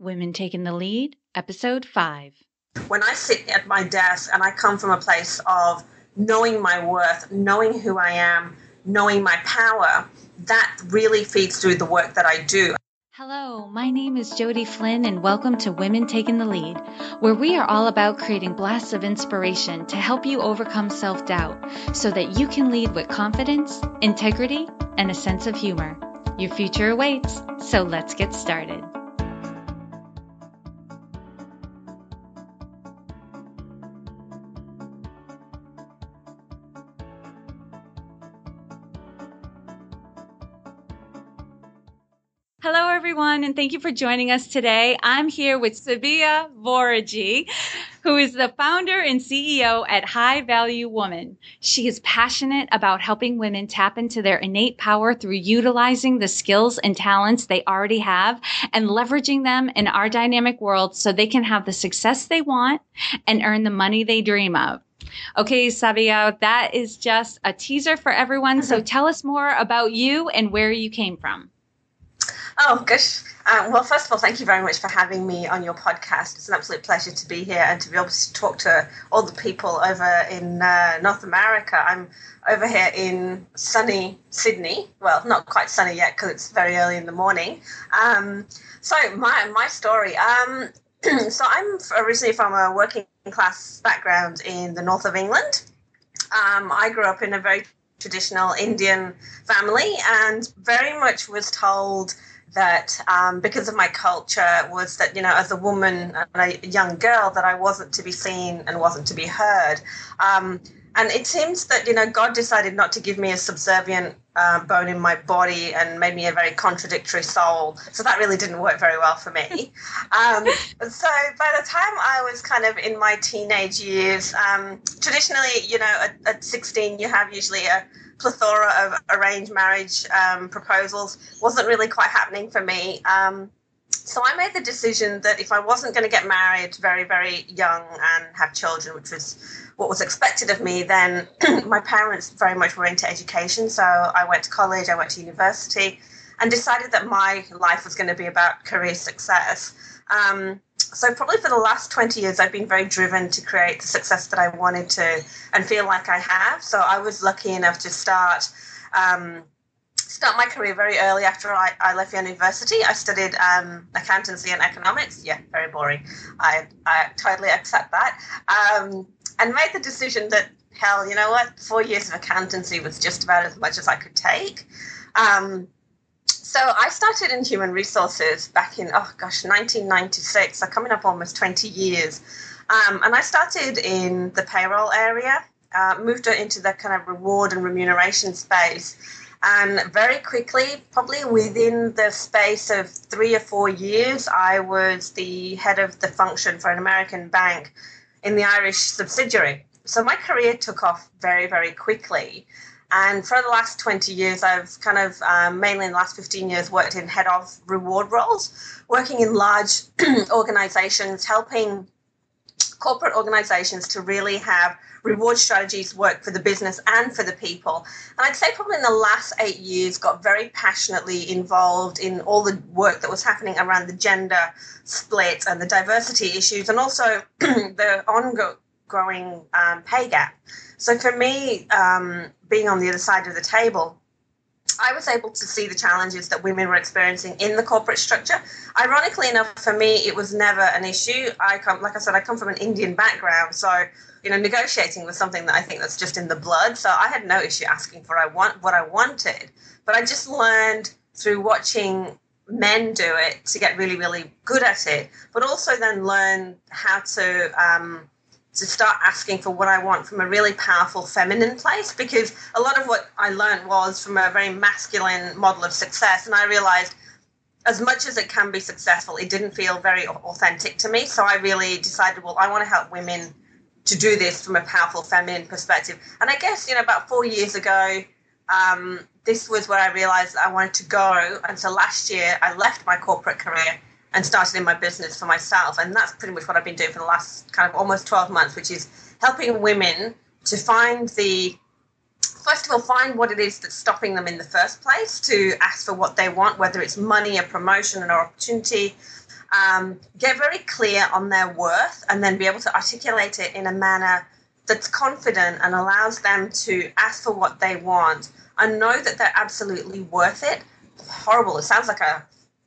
Women Taking the Lead, Episode 5. When I sit at my desk and I come from a place of knowing my worth, knowing who I am, knowing my power, that really feeds through the work that I do. Hello, my name is Jody Flynn, and welcome to Women Taking the Lead, where we are all about creating blasts of inspiration to help you overcome self doubt so that you can lead with confidence, integrity, and a sense of humor. Your future awaits, so let's get started. Everyone, and thank you for joining us today. I'm here with Sabia Vorajee, who is the founder and CEO at High Value Woman. She is passionate about helping women tap into their innate power through utilizing the skills and talents they already have and leveraging them in our dynamic world so they can have the success they want and earn the money they dream of. Okay, Sabia, that is just a teaser for everyone. So tell us more about you and where you came from. Oh, gosh. Um, well, first of all, thank you very much for having me on your podcast. It's an absolute pleasure to be here and to be able to talk to all the people over in uh, North America. I'm over here in sunny Sydney. Well, not quite sunny yet because it's very early in the morning. Um, so, my, my story. Um, so, I'm originally from a working class background in the north of England. Um, I grew up in a very traditional Indian family and very much was told that um, because of my culture was that you know as a woman and a young girl that I wasn't to be seen and wasn't to be heard. Um, and it seems that you know God decided not to give me a subservient uh, bone in my body and made me a very contradictory soul. So that really didn't work very well for me. Um, so by the time I was kind of in my teenage years, um, traditionally, you know, at, at 16, you have usually a plethora of arranged marriage um, proposals. Wasn't really quite happening for me. Um, so I made the decision that if I wasn't going to get married very, very young and have children, which was what was expected of me, then my parents very much were into education. So I went to college, I went to university, and decided that my life was going to be about career success. Um, so probably for the last 20 years i've been very driven to create the success that i wanted to and feel like i have so i was lucky enough to start um, start my career very early after I, I left university. I studied um, accountancy and economics. Yeah, very boring. I, I totally accept that. Um, and made the decision that, hell, you know what? Four years of accountancy was just about as much as I could take. Um, so I started in human resources back in, oh gosh, 1996. So coming up almost 20 years. Um, and I started in the payroll area, uh, moved into the kind of reward and remuneration space. And very quickly, probably within the space of three or four years, I was the head of the function for an American bank in the Irish subsidiary. So my career took off very, very quickly. And for the last 20 years, I've kind of um, mainly in the last 15 years worked in head of reward roles, working in large organizations, helping corporate organizations to really have reward strategies work for the business and for the people. And I'd say probably in the last eight years, got very passionately involved in all the work that was happening around the gender split and the diversity issues, and also the ongoing um, pay gap. So for me, um, being on the other side of the table, I was able to see the challenges that women were experiencing in the corporate structure. Ironically enough, for me, it was never an issue. I come, like I said, I come from an Indian background, so you know, negotiating was something that I think that's just in the blood. So I had no issue asking for I want what I wanted, but I just learned through watching men do it to get really, really good at it, but also then learn how to. Um, to start asking for what I want from a really powerful feminine place because a lot of what I learned was from a very masculine model of success. And I realized as much as it can be successful, it didn't feel very authentic to me. So I really decided, well, I want to help women to do this from a powerful feminine perspective. And I guess, you know, about four years ago, um, this was where I realized I wanted to go. And so last year, I left my corporate career and started in my business for myself. And that's pretty much what I've been doing for the last kind of almost 12 months, which is helping women to find the first of all, find what it is that's stopping them in the first place to ask for what they want, whether it's money, a promotion, an opportunity, um, get very clear on their worth and then be able to articulate it in a manner that's confident and allows them to ask for what they want and know that they're absolutely worth it. Horrible. It sounds like a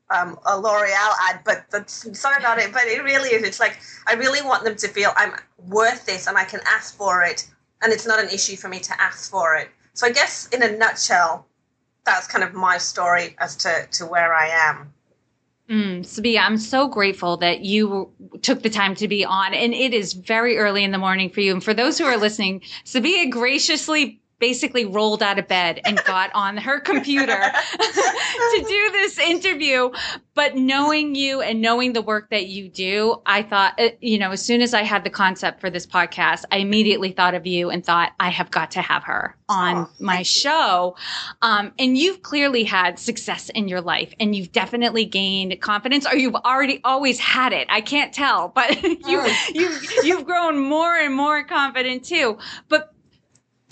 um, a L'Oreal ad, but that's sorry about it. But it really is. It's like I really want them to feel I'm worth this and I can ask for it, and it's not an issue for me to ask for it. So I guess in a nutshell, that's kind of my story as to to where I am. Mm, I'm so grateful that you took the time to be on, and it is very early in the morning for you. And for those who are listening, Sabia graciously basically rolled out of bed and got on her computer to do this interview. But knowing you and knowing the work that you do, I thought, uh, you know, as soon as I had the concept for this podcast, I immediately thought of you and thought, I have got to have her on oh, my show. Um, and you've clearly had success in your life and you've definitely gained confidence or you've already always had it. I can't tell, but you, mm. you, you've grown more and more confident too. But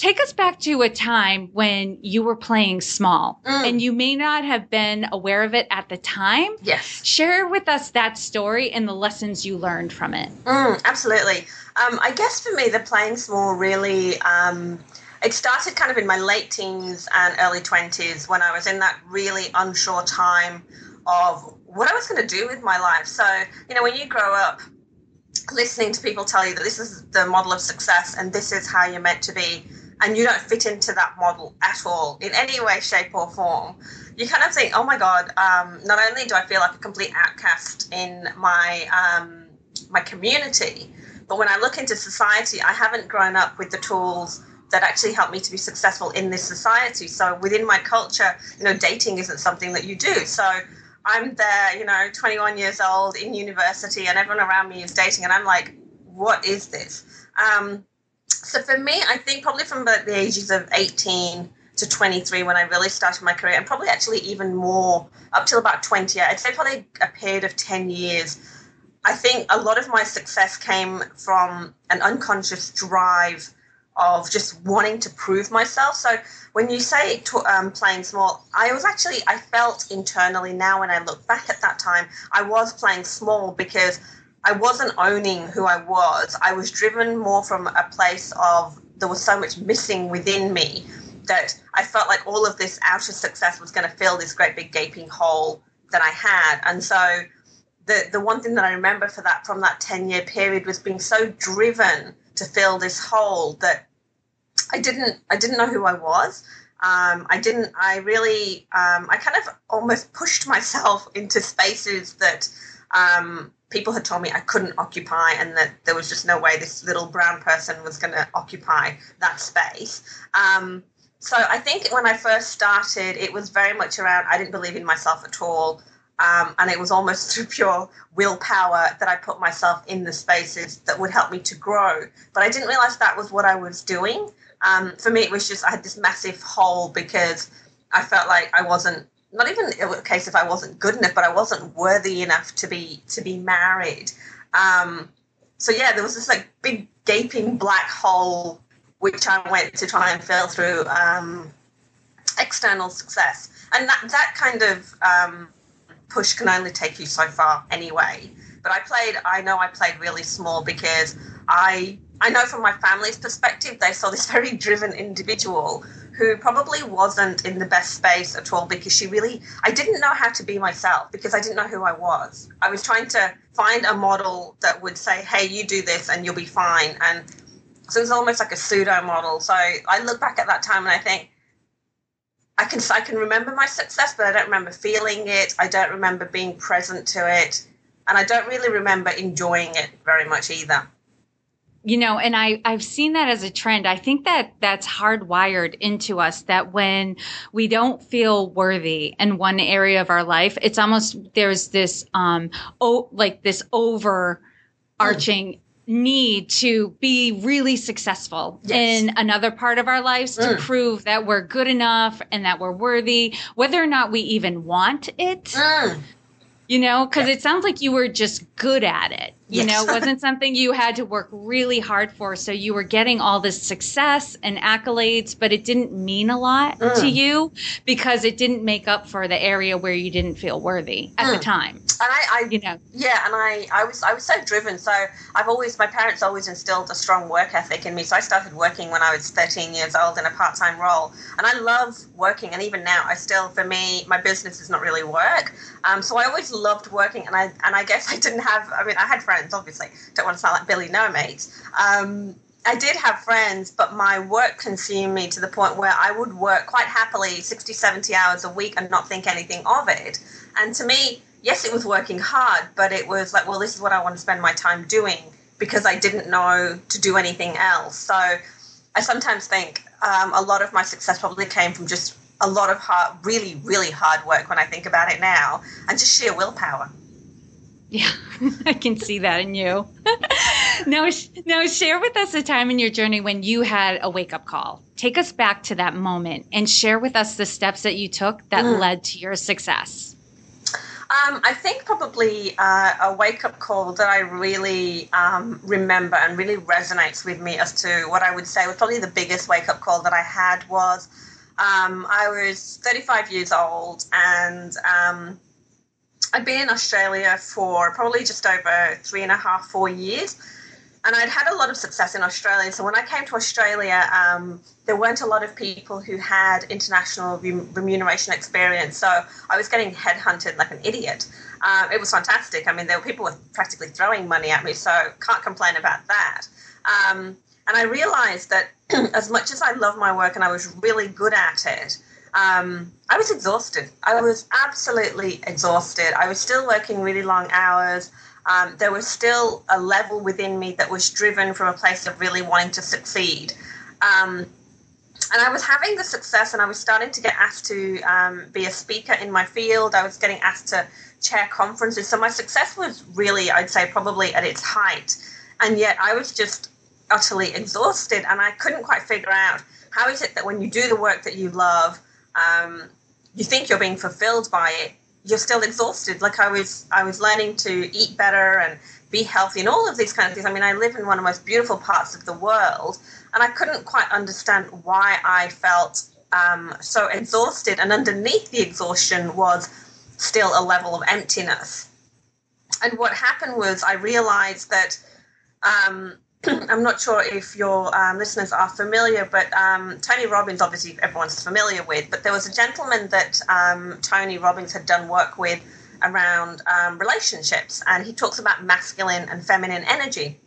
Take us back to a time when you were playing small mm. and you may not have been aware of it at the time. Yes. Share with us that story and the lessons you learned from it. Mm, absolutely. Um, I guess for me, the playing small really. Um, it started kind of in my late teens and early 20s when I was in that really unsure time of what I was going to do with my life. So, you know, when you grow up listening to people tell you that this is the model of success and this is how you're meant to be, and you don't fit into that model at all in any way, shape, or form, you kind of think, oh my God, um, not only do I feel like a complete outcast in my, um, my community, but when I look into society, I haven't grown up with the tools that actually help me to be successful in this society. So within my culture, you know, dating isn't something that you do. So I'm there, you know, 21 years old in university, and everyone around me is dating, and I'm like, what is this? Um, so for me, I think probably from about the ages of 18 to 23 when I really started my career, and probably actually even more up till about 20, I'd say probably a period of 10 years. I think a lot of my success came from an unconscious drive of just wanting to prove myself. So when you say to, um, playing small, I was actually, I felt internally now when I look back at that time, I was playing small because I wasn't owning who I was. I was driven more from a place of there was so much missing within me that I felt like all of this outer success was going to fill this great big gaping hole that I had. And so the the one thing that I remember for that from that 10 year period was being so driven to fill this hole that I didn't I didn't know who I was. Um, I didn't I really um, I kind of almost pushed myself into spaces that um, people had told me I couldn't occupy and that there was just no way this little brown person was going to occupy that space. Um, so I think when I first started, it was very much around I didn't believe in myself at all. Um, and it was almost through pure willpower that I put myself in the spaces that would help me to grow. But I didn't realize that was what I was doing. Um, for me, it was just I had this massive hole because I felt like I wasn't not even a case if I wasn't good enough, but I wasn't worthy enough to be to be married. Um, so yeah, there was this like big gaping black hole which I went to try and fill through um, external success, and that that kind of um, push can only take you so far anyway. But I played. I know I played really small because I I know from my family's perspective they saw this very driven individual who probably wasn't in the best space at all because she really, I didn't know how to be myself because I didn't know who I was. I was trying to find a model that would say, hey, you do this and you'll be fine. And so it was almost like a pseudo model. So I look back at that time and I think, I can I can remember my success, but I don't remember feeling it. I don't remember being present to it, and I don't really remember enjoying it very much either you know and i i've seen that as a trend i think that that's hardwired into us that when we don't feel worthy in one area of our life it's almost there's this um oh like this overarching mm. need to be really successful yes. in another part of our lives mm. to prove that we're good enough and that we're worthy whether or not we even want it mm. you know because yeah. it sounds like you were just good at it You yes. know, wasn't something you had to work really hard for. So you were getting all this success and accolades, but it didn't mean a lot mm. to you because it didn't make up for the area where you didn't feel worthy at mm. the time. And I, I, you know, yeah, and I, I was, I was so driven. So I've always, my parents always instilled a strong work ethic in me. So I started working when I was 13 years old in a part-time role, and I love working. And even now, I still, for me, my business is not really work. Um, so I always loved working, and I, and I guess I didn't have. I mean, I had friends friends, obviously. Don't want to sound like Billy No Mates. Um, I did have friends, but my work consumed me to the point where I would work quite happily 60, 70 hours a week and not think anything of it. And to me, yes, it was working hard, but it was like, well, this is what I want to spend my time doing because I didn't know to do anything else. So I sometimes think um, a lot of my success probably came from just a lot of hard, really, really hard work when I think about it now, and just sheer willpower. Yeah, I can see that in you. now, now share with us a time in your journey when you had a wake up call. Take us back to that moment and share with us the steps that you took that mm. led to your success. Um, I think probably uh, a wake up call that I really um, remember and really resonates with me as to what I would say was probably the biggest wake up call that I had was um, I was 35 years old and um, I'd been in Australia for probably just over three and a half, four years. And I'd had a lot of success in Australia. So when I came to Australia, um, there weren't a lot of people who had international remuneration experience. So I was getting headhunted like an idiot. Um, it was fantastic. I mean, there were people were practically throwing money at me, so can't complain about that. Um, and I realized that as much as I love my work and I was really good at it, um, I was exhausted. I was absolutely exhausted. I was still working really long hours. Um, there was still a level within me that was driven from a place of really wanting to succeed. Um, and I was having the success, and I was starting to get asked to um, be a speaker in my field. I was getting asked to chair conferences. So my success was really, I'd say, probably at its height. And yet I was just utterly exhausted, and I couldn't quite figure out how is it that when you do the work that you love, um, you think you're being fulfilled by it, you're still exhausted. Like I was, I was learning to eat better and be healthy and all of these kind of things. I mean, I live in one of the most beautiful parts of the world, and I couldn't quite understand why I felt um, so exhausted. And underneath the exhaustion was still a level of emptiness. And what happened was I realized that um, I'm not sure if your um, listeners are familiar, but um, Tony Robbins, obviously, everyone's familiar with. But there was a gentleman that um, Tony Robbins had done work with around um, relationships, and he talks about masculine and feminine energy.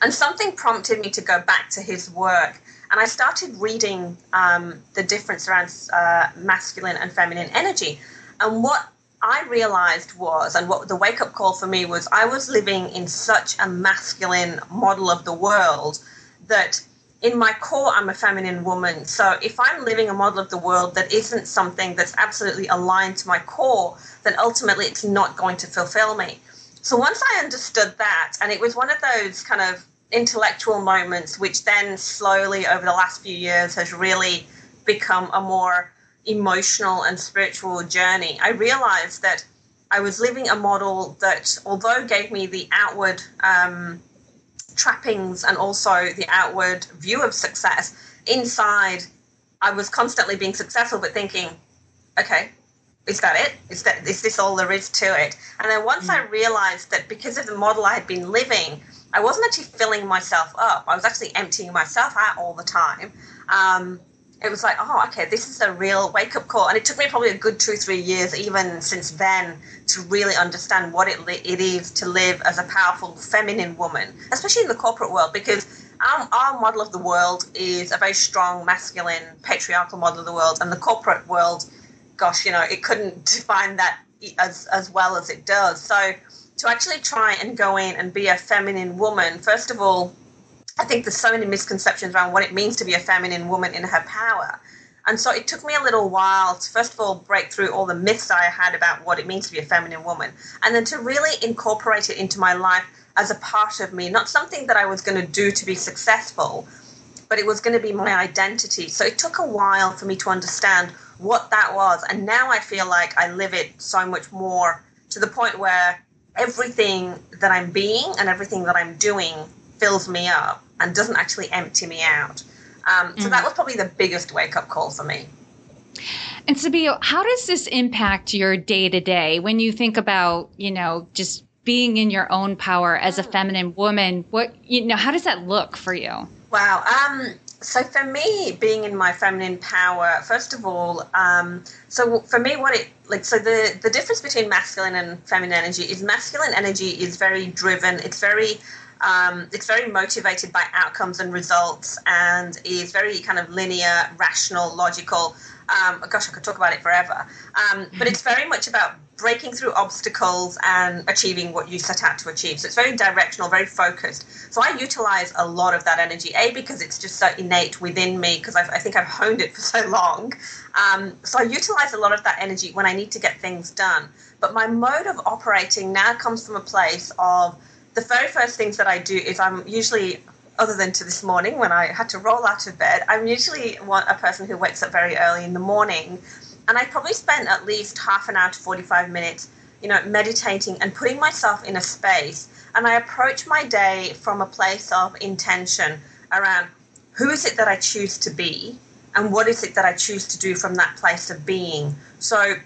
And something prompted me to go back to his work, and I started reading um, the difference around uh, masculine and feminine energy. And what I realized was, and what the wake up call for me was, I was living in such a masculine model of the world that in my core, I'm a feminine woman. So if I'm living a model of the world that isn't something that's absolutely aligned to my core, then ultimately it's not going to fulfill me. So once I understood that, and it was one of those kind of intellectual moments, which then slowly over the last few years has really become a more emotional and spiritual journey, I realized that I was living a model that, although gave me the outward um, trappings and also the outward view of success, inside I was constantly being successful, but thinking, okay, is that it? Is that is this all there is to it? And then once mm. I realized that because of the model I had been living, I wasn't actually filling myself up. I was actually emptying myself out all the time. Um, it was like, oh, okay, this is a real wake up call. And it took me probably a good two, three years, even since then, to really understand what it, it is to live as a powerful feminine woman, especially in the corporate world, because our, our model of the world is a very strong, masculine, patriarchal model of the world. And the corporate world, gosh, you know, it couldn't define that as, as well as it does. So to actually try and go in and be a feminine woman, first of all, I think there's so many misconceptions around what it means to be a feminine woman in her power. And so it took me a little while to, first of all, break through all the myths I had about what it means to be a feminine woman, and then to really incorporate it into my life as a part of me, not something that I was going to do to be successful, but it was going to be my identity. So it took a while for me to understand what that was. And now I feel like I live it so much more to the point where everything that I'm being and everything that I'm doing fills me up and doesn't actually empty me out. Um, so mm. that was probably the biggest wake up call for me. And Sabia, how does this impact your day to day when you think about, you know, just being in your own power as a mm. feminine woman? What, you know, how does that look for you? Wow. Um, so for me, being in my feminine power, first of all, um, so for me, what it like, so the the difference between masculine and feminine energy is masculine energy is very driven. It's very um, it's very motivated by outcomes and results, and is very kind of linear, rational, logical. Um, gosh, I could talk about it forever. Um, but it's very much about breaking through obstacles and achieving what you set out to achieve. So it's very directional, very focused. So I utilize a lot of that energy, A, because it's just so innate within me, because I think I've honed it for so long. Um, so I utilize a lot of that energy when I need to get things done. But my mode of operating now comes from a place of the very first things that I do is I'm usually other than to this morning when I had to roll out of bed, I'm usually a person who wakes up very early in the morning. And I probably spend at least half an hour to 45 minutes, you know, meditating and putting myself in a space. And I approach my day from a place of intention around who is it that I choose to be and what is it that I choose to do from that place of being. So,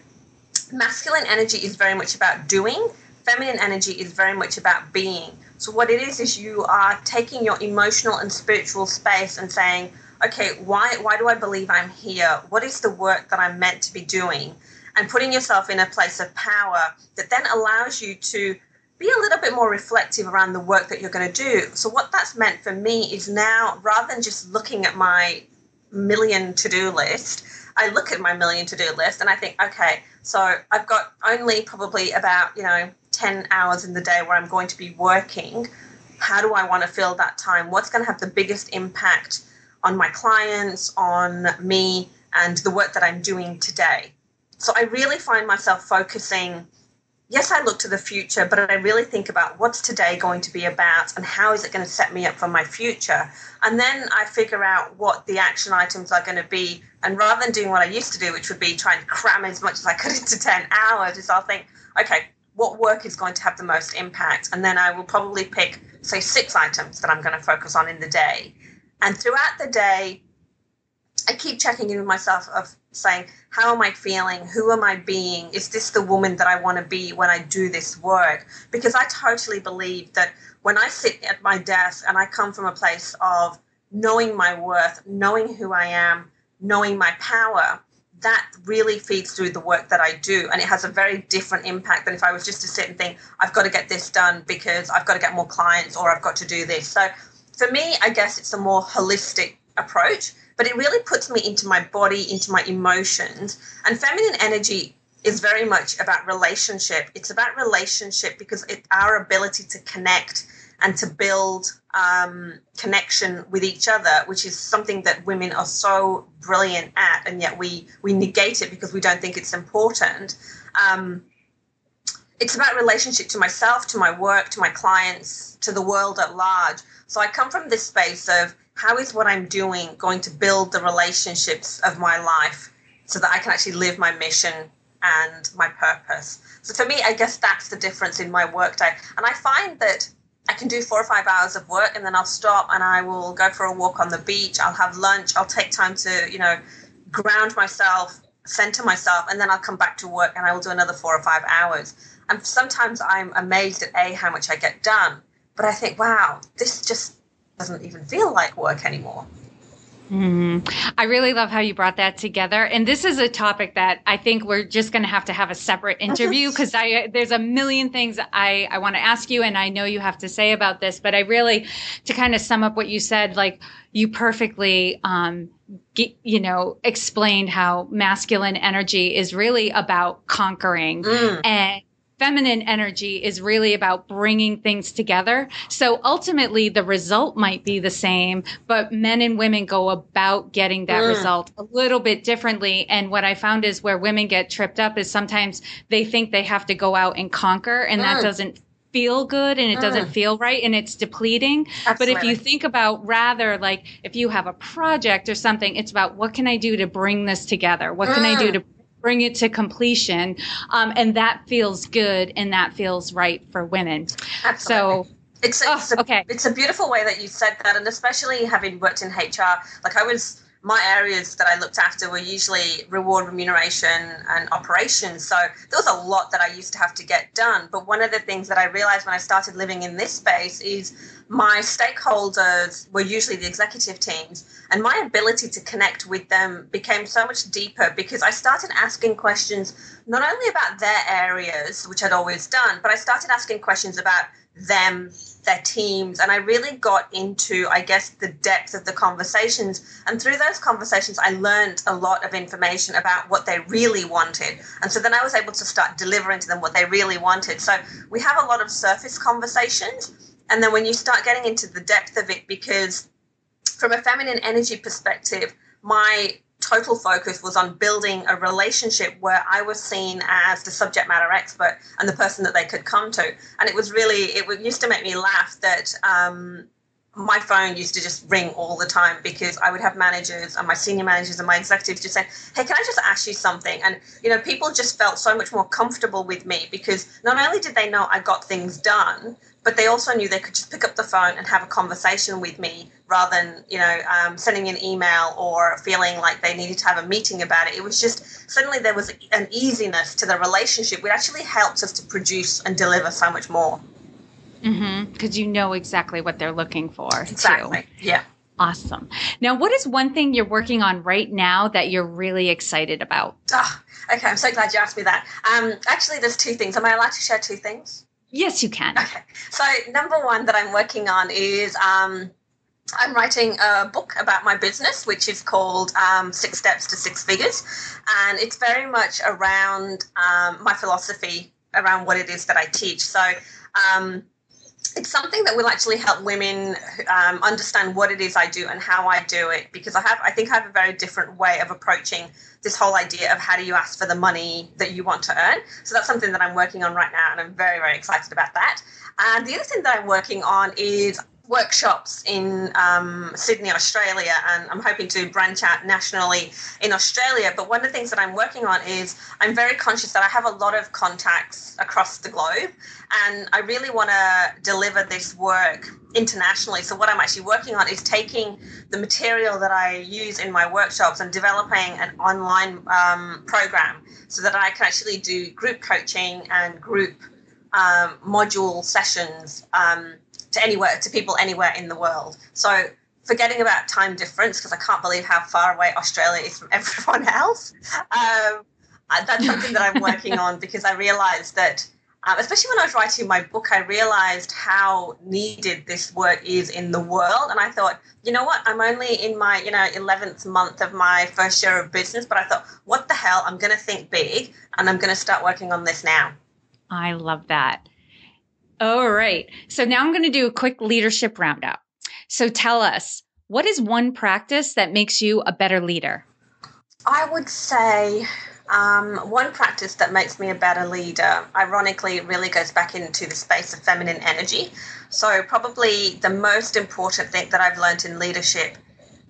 masculine energy is very much about doing, feminine energy is very much about being. So, what it is, is you are taking your emotional and spiritual space and saying, okay, why, why do I believe I'm here? What is the work that I'm meant to be doing? And putting yourself in a place of power that then allows you to be a little bit more reflective around the work that you're going to do. So, what that's meant for me is now rather than just looking at my million to do list, I look at my million to do list and I think, okay, so I've got only probably about, you know, 10 hours in the day where I'm going to be working. How do I want to fill that time? What's going to have the biggest impact on my clients, on me, and the work that I'm doing today? So I really find myself focusing. Yes, I look to the future, but I really think about what's today going to be about and how is it going to set me up for my future. And then I figure out what the action items are going to be. And rather than doing what I used to do, which would be trying to cram as much as I could into 10 hours, is I'll think, okay, what work is going to have the most impact. And then I will probably pick, say, six items that I'm going to focus on in the day. And throughout the day, I keep checking in with myself of saying, how am I feeling? Who am I being? Is this the woman that I want to be when I do this work? Because I totally believe that when I sit at my desk and I come from a place of knowing my worth, knowing who I am, knowing my power, that really feeds through the work that I do. And it has a very different impact than if I was just to sit and think, I've got to get this done because I've got to get more clients or I've got to do this. So for me, I guess it's a more holistic approach, but it really puts me into my body, into my emotions. And feminine energy is very much about relationship. It's about relationship because it's our ability to connect and to build um, connection with each other, which is something that women are so brilliant at, and yet we we negate it because we don't think it's important. Um, it's about relationship to myself, to my work, to my clients, to the world at large. So I come from this space of how is what I'm doing going to build the relationships of my life so that I can actually live my mission and my purpose. So for me, I guess that's the difference in my workday. And I find that I can do four or five hours of work and then I'll stop and I will go for a walk on the beach. I'll have lunch. I'll take time to, you know, ground myself, center myself, and then I'll come back to work and I will do another four or five hours. And sometimes I'm amazed at A, how much I get done. But I think, wow, this just doesn't even feel like work anymore. Mm-hmm. I really love how you brought that together. And this is a topic that I think we're just going to have to have a separate interview because I there's a million things I, I want to ask you and I know you have to say about this. But I really, to kind of sum up what you said, like you perfectly, um, you know, explained how masculine energy is really about conquering mm. and feminine energy is really about bringing things together. So ultimately the result might be the same, but men and women go about getting that mm. result a little bit differently. And what I found is where women get tripped up is sometimes they think they have to go out and conquer and mm. that doesn't feel good and it doesn't mm. feel right and it's depleting. Absolutely. But if you think about rather like if you have a project or something, it's about what can I do to bring this together? What can I do mm. to bring it to completion. Um, and that feels good and that feels right for women. Absolutely. So, It's, Oh, a, okay. it's a beautiful way that you said that, and especially having worked in HR, like I was, my areas that I looked after were usually reward remuneration and operations. So there was a lot that I used to have to get done. But one of the things that I realized when I started living in this space is my stakeholders were usually the executive teams, and my ability to connect with them became so much deeper because I started asking questions not only about their areas, which I'd always done, but I started asking questions about them, their teams, and I really got into, I guess, the depth of the conversations. And through those conversations, I learned a lot of information about what they really wanted. And so then I was able to start delivering to them what they really wanted. So we have a lot of surface conversations. And then when you start getting into the depth of it, because from a feminine energy perspective, my total focus was on building a relationship where I was seen as the subject matter expert and the person that they could come to. And it was really, it used to make me laugh that um, my phone used to just ring all the time because I would have managers and my senior managers and my executives just saying, Hey, can I just ask you something? And, you know, people just felt so much more comfortable with me because not only did they know I got things done, but they also knew they could just pick up the phone and have a conversation with me rather than you know um, sending an email or feeling like they needed to have a meeting about it it was just suddenly there was an easiness to the relationship which actually helped us to produce and deliver so much more because you know exactly what they're looking for. too. exactly yeah Awesome. Now, what is one thing you're working on right now that you're really excited about? Ah, okay i'm so glad you asked me that um, actually there's two things am i allowed to share two things Yes, you can. Okay. So number one that I'm working on is um, I'm writing a book about my business, which is called um, Six Steps to Six Figures, and it's very much around um, my philosophy around what it is that I teach. So. Um, it's something that will actually help women um, understand what it is I do and how I do it because I have I think I have a very different way of approaching this whole idea of how do you ask for the money that you want to earn. So that's something that I'm working on right now and I'm very very excited about that. And the other thing that I'm working on is workshops in um, Sydney, Australia, and I'm hoping to branch out nationally in Australia. But one of the things that I'm working on is I'm very conscious that I have a lot of contacts across the globe, and I really want to deliver this work internationally. So what I'm actually working on is taking the material that I use in my workshops and developing an online um, program so that I can actually do group coaching and group um, module sessions. Um, to anywhere to people anywhere in the world. So forgetting about time difference because I can't believe how far away Australia is from everyone else. Um, that's something that I'm working on because I realized that, um, especially when I was writing my book, I realized how needed this work is in the world. And I thought, you know what? I'm only in my you know 11th month of my first year of business, but I thought, what the hell? I'm going to think big and I'm going to start working on this now. I love that. All right. So now I'm going to do a quick leadership roundup. So tell us, what is one practice that makes you a better leader? I would say um, one practice that makes me a better leader, ironically, really goes back into the space of feminine energy. So, probably the most important thing that I've learned in leadership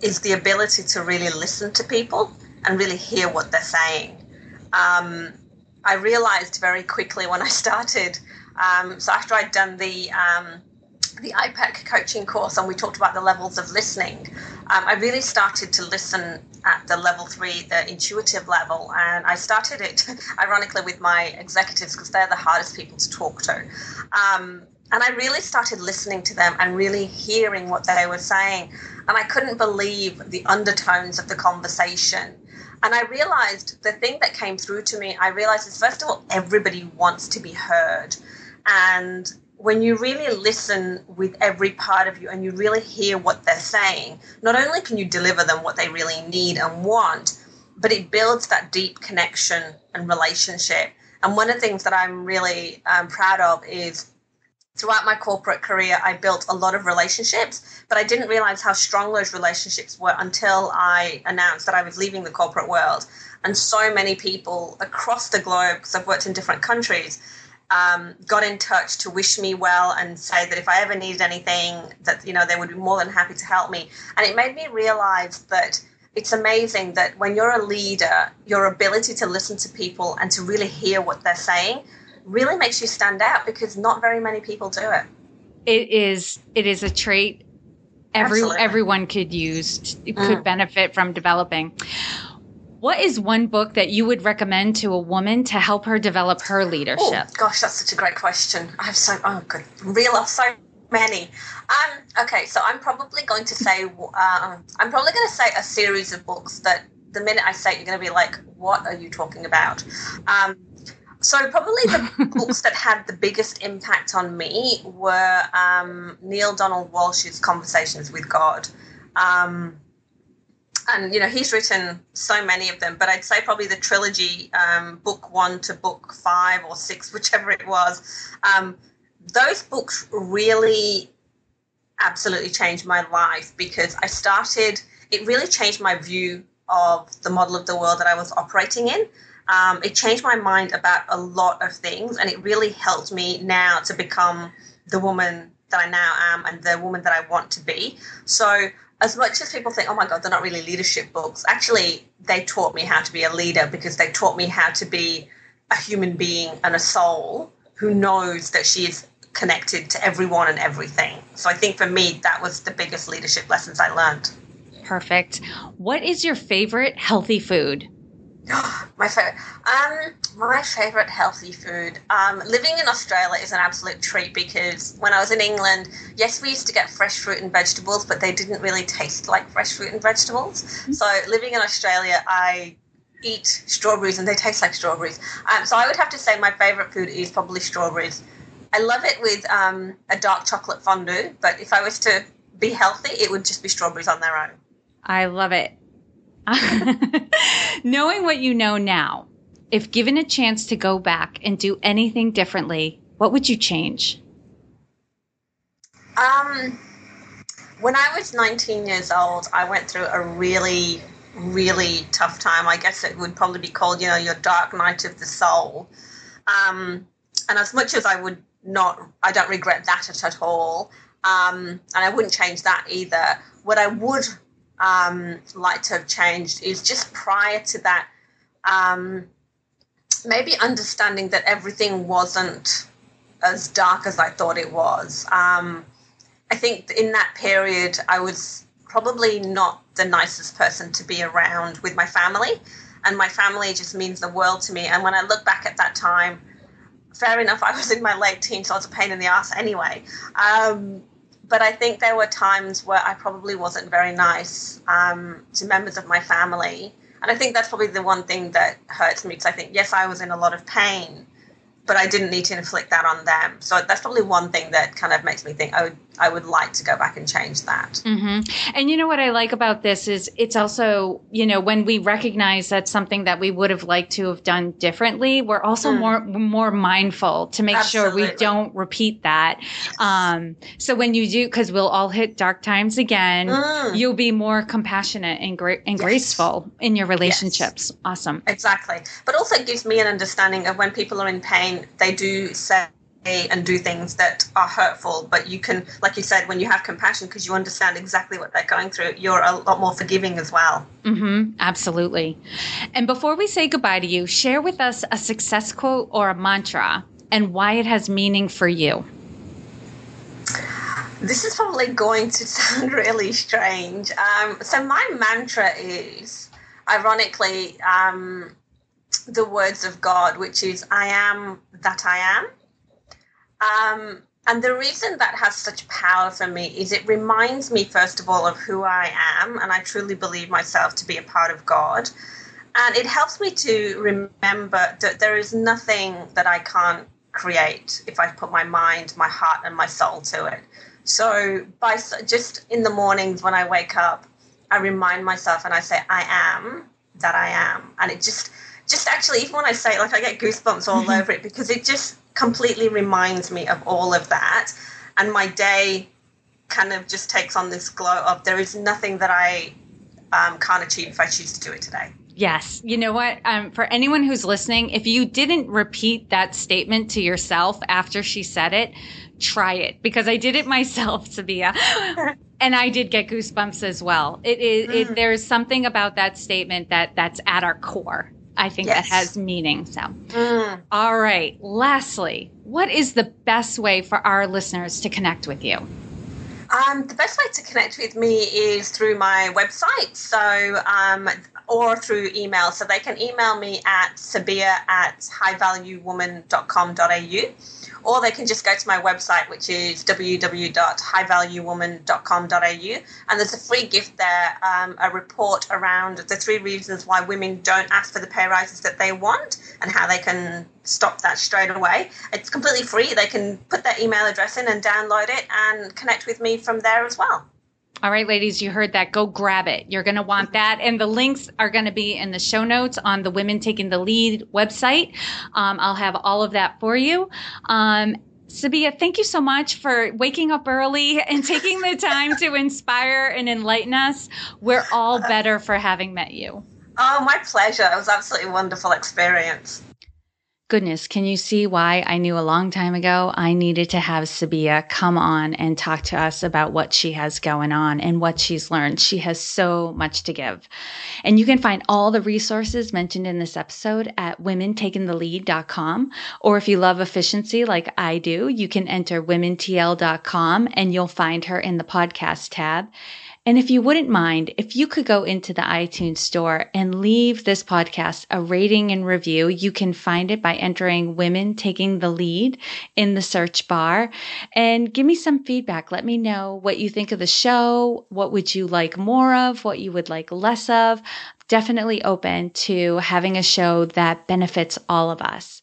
is the ability to really listen to people and really hear what they're saying. Um, I realized very quickly when I started. Um, so, after I'd done the um, the IPEC coaching course and we talked about the levels of listening, um, I really started to listen at the level three, the intuitive level. And I started it, ironically, with my executives because they're the hardest people to talk to. Um, and I really started listening to them and really hearing what they were saying. And I couldn't believe the undertones of the conversation. And I realized the thing that came through to me, I realized is first of all, everybody wants to be heard. And when you really listen with every part of you and you really hear what they're saying, not only can you deliver them what they really need and want, but it builds that deep connection and relationship. And one of the things that I'm really um, proud of is throughout my corporate career, I built a lot of relationships, but I didn't realize how strong those relationships were until I announced that I was leaving the corporate world. And so many people across the globe, because I've worked in different countries, um, got in touch to wish me well and say that if I ever needed anything, that you know they would be more than happy to help me. And it made me realize that it's amazing that when you're a leader, your ability to listen to people and to really hear what they're saying really makes you stand out because not very many people do it. It is it is a trait every Absolutely. everyone could use mm. could benefit from developing. What is one book that you would recommend to a woman to help her develop her leadership? Oh, gosh, that's such a great question. I have so oh good, real so many. Um, okay, so I'm probably going to say uh, I'm probably going to say a series of books that the minute I say it, you're going to be like, "What are you talking about?" Um, so probably the books that had the biggest impact on me were um, Neale Donald Walsch's Conversations with God. Um, and you know he's written so many of them but i'd say probably the trilogy um, book one to book five or six whichever it was um, those books really absolutely changed my life because I started, it really changed my view of the model of the world that I was operating in. Um, it changed my mind about a lot of things, and it really helped me now to become the woman that I now am and the woman that I want to be. So, as much as people think, oh my God, they're not really leadership books, actually, they taught me how to be a leader because they taught me how to be a human being and a soul who knows that she is connected to everyone and everything. So I think for me, that was the biggest leadership lessons I learned. Perfect. What is your favorite healthy food? my favorite, um, my favorite healthy food. Um, living in Australia is an absolute treat because when I was in England, yes, we used to get fresh fruit and vegetables, but they didn't really taste like fresh fruit and vegetables. Mm-hmm. So living in Australia, I eat strawberries and they taste like strawberries. Um, so I would have to say my favorite food is probably strawberries. I love it with um, a dark chocolate fondue, but if I was to be healthy, it would just be strawberries on their own. I love it. Knowing what you know now, if given a chance to go back and do anything differently, what would you change? Um, when I was 19 years old, I went through a really, really tough time. I guess it would probably be called, you know, your dark night of the soul. Um, and as much as I would not I don't regret that at, all. Um, and I wouldn't change that either. What I would um, like to have changed is just prior to that, um, maybe understanding that everything wasn't as dark as I thought it was. Um, I think in that period, I was probably not the nicest person to be around with my family. And my family just means the world to me. And when I look back at that time, fair enough, I was in my late teens, so I was a pain in the ass anyway. Um, but I think there were times where I probably wasn't very nice um, to members of my family. And I think that's probably the one thing that hurts me because I think, yes, I was in a lot of pain, but I didn't need to inflict that on them. So that's probably one thing that kind of makes me think, oh, I would like to go back and change that. Mm-hmm. And you know what I like about this is it's also, you know, when we recognize that's something that we would have liked to have done differently, we're also mm. more more mindful to make Absolutely. sure we don't repeat that. Um, so when you do, because we'll all hit dark times again, mm. you'll be more compassionate and great and yes. graceful in your relationships. Yes. Awesome. Exactly. But also it gives me an understanding of when people are in pain, they do say and do things that are hurtful but you can like you said when you have compassion because you understand exactly what they're going through you're a lot more forgiving as well. Mm-hmm. Absolutely. And before we say goodbye to you share with us a success quote or a mantra and why it has meaning for you. This is probably going to sound really strange. Um, so my mantra is ironically um, the words of god which is i am that i am um, and the reason that has such power for me is it reminds me, first of all, of who I am, and I truly believe myself to be a part of God. And it helps me to remember that there is nothing that I can't create if I put my mind, my heart, and my soul to it. So, by just in the mornings when I wake up, I remind myself and I say, I am that I am. And it just, just actually, even when I say it, like I get goosebumps all over it because it just completely reminds me of all of that. And my day kind of just takes on this glow of there is nothing that I um, can't achieve if I choose to do it today. Yes. You know what? Um, for anyone who's listening, if you didn't repeat that statement to yourself after she said it, try it because I did it myself, Sabia. and I did get goosebumps as well. It is. It, Mm. there's something about that statement that that's at our core. I think that has meaning. So, Mm. all right. Lastly, what is the best way for our listeners to connect with you? Um, the best way to connect with me is through my website, so um, or through email. So they can email me at sabia at highvaluewoman.com.au, or they can just go to my website, which is www.highvaluewoman.com.au, and there's a free gift there, um, a report around the three reasons why women don't ask for the pay rises that they want, and how they can stop that straight away. It's completely free. They can put their email address in and download it and connect with me from there as well. All right, ladies, you heard that. Go grab it. You're going to want that. And the links are going to be in the show notes on the Women Taking the Lead website. Um, I'll have all of that for you. Um, Sabia, thank you so much for waking up early and taking the time to inspire and enlighten us. We're all better for having met you. Oh, my pleasure. It was absolutely a wonderful experience. Goodness, can you see why I knew a long time ago I needed to have Sabia come on and talk to us about what she has going on and what she's learned? She has so much to give. And you can find all the resources mentioned in this episode at womentakingthelead.com. Or if you love efficiency like I do, you can enter womentl.com and you'll find her in the podcast tab. And if you wouldn't mind, if you could go into the iTunes store and leave this podcast a rating and review, you can find it by entering Women Taking the Lead in the search bar and give me some feedback. Let me know what you think of the show. What would you like more of? What you would like less of? Definitely open to having a show that benefits all of us.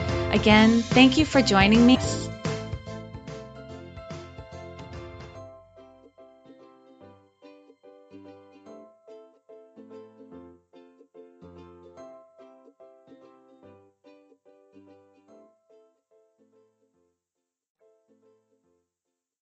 Again, thank you for joining me.